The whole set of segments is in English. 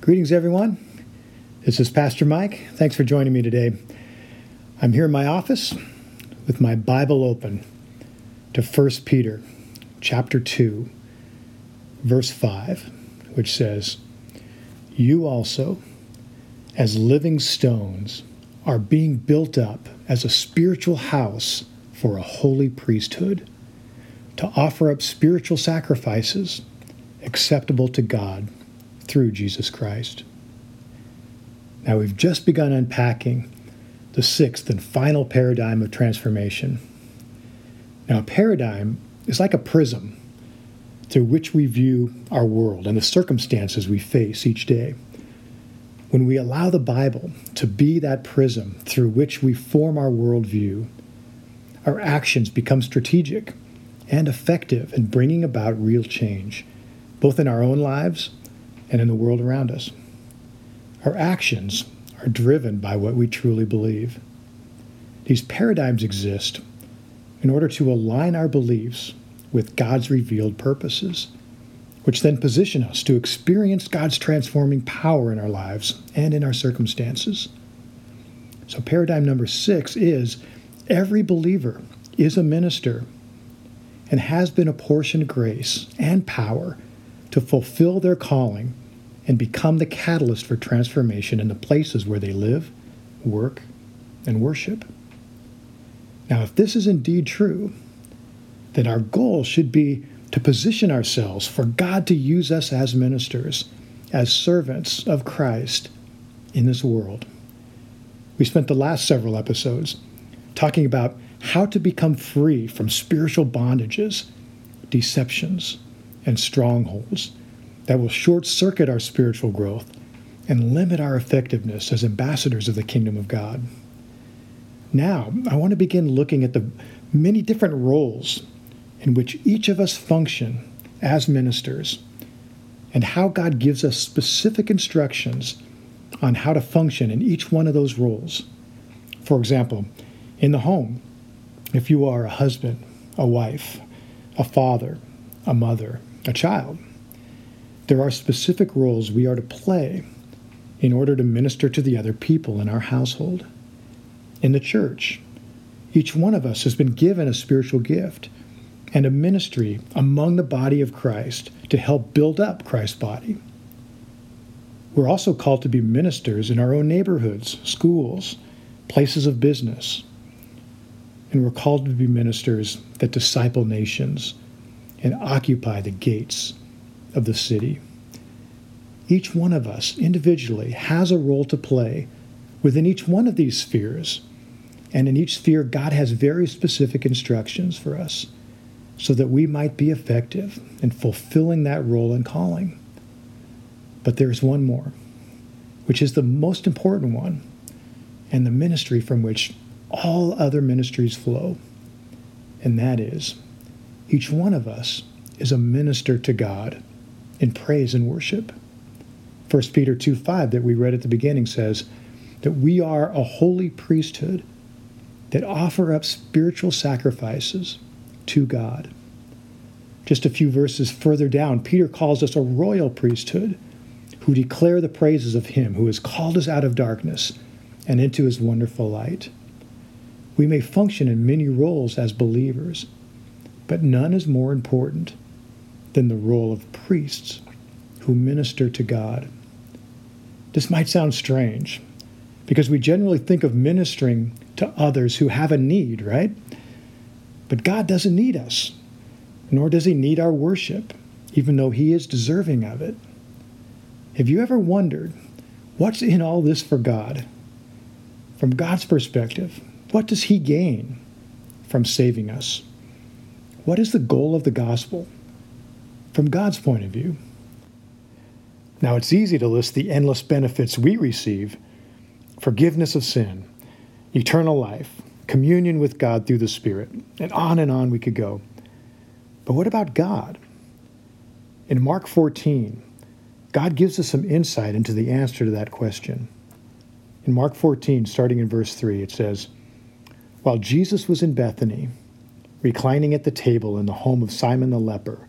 Greetings, everyone. This is Pastor Mike. Thanks for joining me today. I'm here in my office with my Bible open to 1 Peter chapter 2, verse 5, which says, You also, as living stones, are being built up as a spiritual house for a holy priesthood, to offer up spiritual sacrifices acceptable to God through Jesus Christ. Now, we've just begun unpacking the sixth and final paradigm of transformation. Now, a paradigm is like a prism through which we view our world and the circumstances we face each day. When we allow the Bible to be that prism through which we form our worldview, our actions become strategic and effective in bringing about real change, both in our own lives and in the world around us. Our actions are driven by what we truly believe. These paradigms exist in order to align our beliefs with God's revealed purposes, which then position us to experience God's transforming power in our lives and in our circumstances. So, paradigm number six is every believer is a minister and has been apportioned grace and power to fulfill their calling and become the catalyst for transformation in the places where they live, work, and worship. Now, if this is indeed true, then our goal should be to position ourselves for God to use us as ministers, as servants of Christ in this world. We spent the last several episodes talking about how to become free from spiritual bondages, deceptions, and strongholds that will short circuit our spiritual growth and limit our effectiveness as ambassadors of the kingdom of God. Now, I want to begin looking at the many different roles in which each of us function as ministers and how God gives us specific instructions on how to function in each one of those roles. For example, in the home, if you are a husband, a wife, a father, a mother, a child, there are specific roles we are to play in order to minister to the other people in our household. In the church, each one of us has been given a spiritual gift and a ministry among the body of Christ to help build up Christ's body. We're also called to be ministers in our own neighborhoods, schools, places of business. And we're called to be ministers that disciple nations and occupy the gates of the city. Each one of us individually has a role to play within each one of these spheres. And in each sphere, God has very specific instructions for us so that we might be effective in fulfilling that role and calling. But there's one more, which is the most important one, and the ministry from which all other ministries flow. And that is, each one of us is a minister to God in praise and worship. 1 Peter 2 5 that we read at the beginning says that we are a holy priesthood that offer up spiritual sacrifices to God. Just a few verses further down, Peter calls us a royal priesthood who declare the praises of him who has called us out of darkness and into his wonderful light. We may function in many roles as believers, but none is more important than the role of priests who minister to God. This might sound strange because we generally think of ministering to others who have a need, right? But God doesn't need us, nor does He need our worship, even though He is deserving of it. Have you ever wondered what's in all this for God? From God's perspective, what does He gain from saving us? What is the goal of the gospel? From God's point of view. Now, it's easy to list the endless benefits we receive forgiveness of sin, eternal life, communion with God through the Spirit, and on and on we could go. But what about God? In Mark 14, God gives us some insight into the answer to that question. In Mark 14, starting in verse 3, it says, While Jesus was in Bethany, reclining at the table in the home of Simon the leper,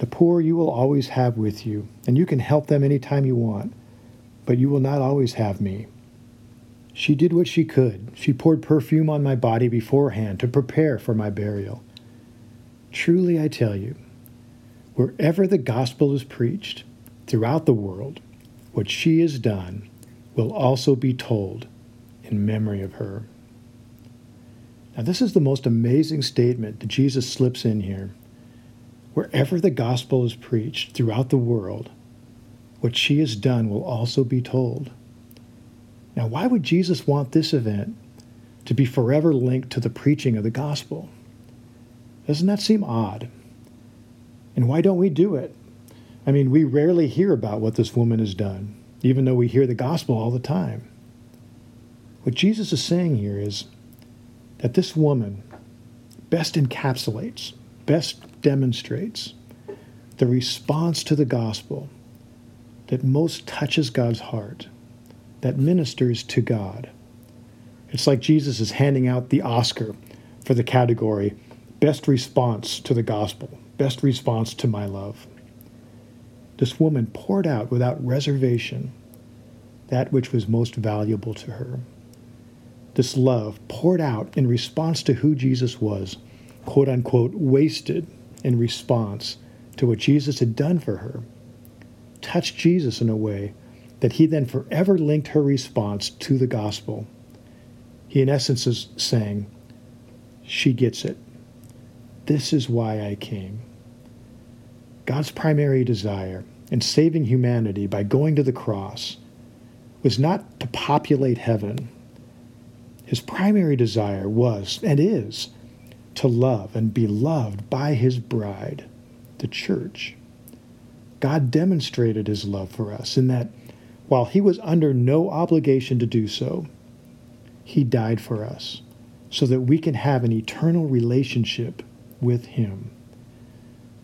The poor you will always have with you, and you can help them any time you want, but you will not always have me. She did what she could. She poured perfume on my body beforehand to prepare for my burial. Truly, I tell you, wherever the gospel is preached throughout the world, what she has done will also be told in memory of her. Now, this is the most amazing statement that Jesus slips in here. Wherever the gospel is preached throughout the world, what she has done will also be told. Now, why would Jesus want this event to be forever linked to the preaching of the gospel? Doesn't that seem odd? And why don't we do it? I mean, we rarely hear about what this woman has done, even though we hear the gospel all the time. What Jesus is saying here is that this woman best encapsulates, best demonstrates the response to the gospel that most touches God's heart, that ministers to God. It's like Jesus is handing out the Oscar for the category Best Response to the Gospel, Best Response to My Love. This woman poured out without reservation that which was most valuable to her. This love poured out in response to who Jesus was, quote unquote, wasted in response to what Jesus had done for her, touched Jesus in a way that he then forever linked her response to the gospel. He, in essence, is saying, She gets it. This is why I came. God's primary desire in saving humanity by going to the cross was not to populate heaven. His primary desire was and is to love and be loved by his bride, the church. God demonstrated his love for us in that while he was under no obligation to do so, he died for us so that we can have an eternal relationship with him.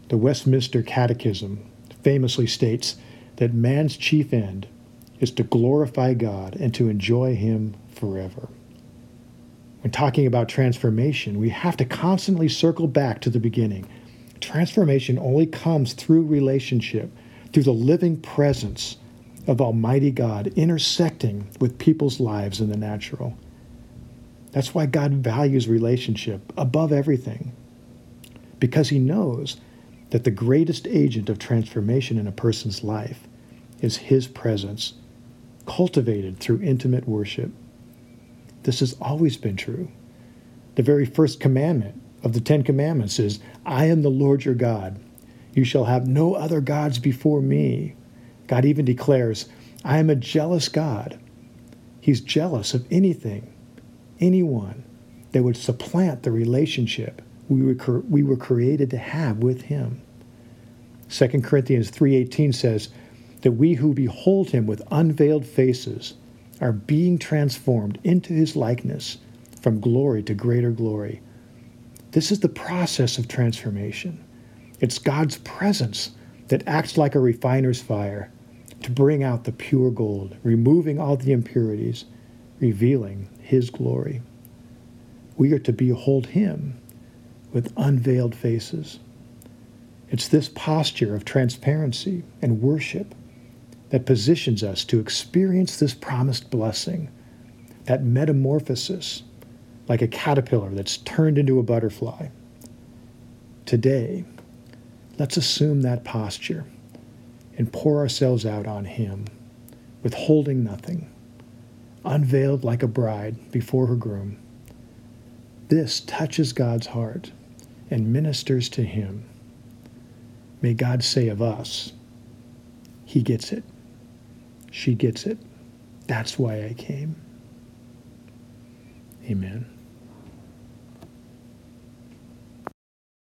The Westminster Catechism famously states that man's chief end is to glorify God and to enjoy him forever. When talking about transformation, we have to constantly circle back to the beginning. Transformation only comes through relationship, through the living presence of Almighty God intersecting with people's lives in the natural. That's why God values relationship above everything, because He knows that the greatest agent of transformation in a person's life is His presence, cultivated through intimate worship. This has always been true. The very first commandment of the Ten Commandments is I am the Lord your God. You shall have no other gods before me. God even declares, I am a jealous God. He's jealous of anything, anyone that would supplant the relationship we were, we were created to have with him. 2 Corinthians 3:18 says that we who behold him with unveiled faces are being transformed into his likeness from glory to greater glory. This is the process of transformation. It's God's presence that acts like a refiner's fire to bring out the pure gold, removing all the impurities, revealing his glory. We are to behold him with unveiled faces. It's this posture of transparency and worship that positions us to experience this promised blessing, that metamorphosis, like a caterpillar that's turned into a butterfly. Today, let's assume that posture and pour ourselves out on Him, withholding nothing, unveiled like a bride before her groom. This touches God's heart and ministers to Him. May God say of us, He gets it. She gets it. That's why I came. Amen.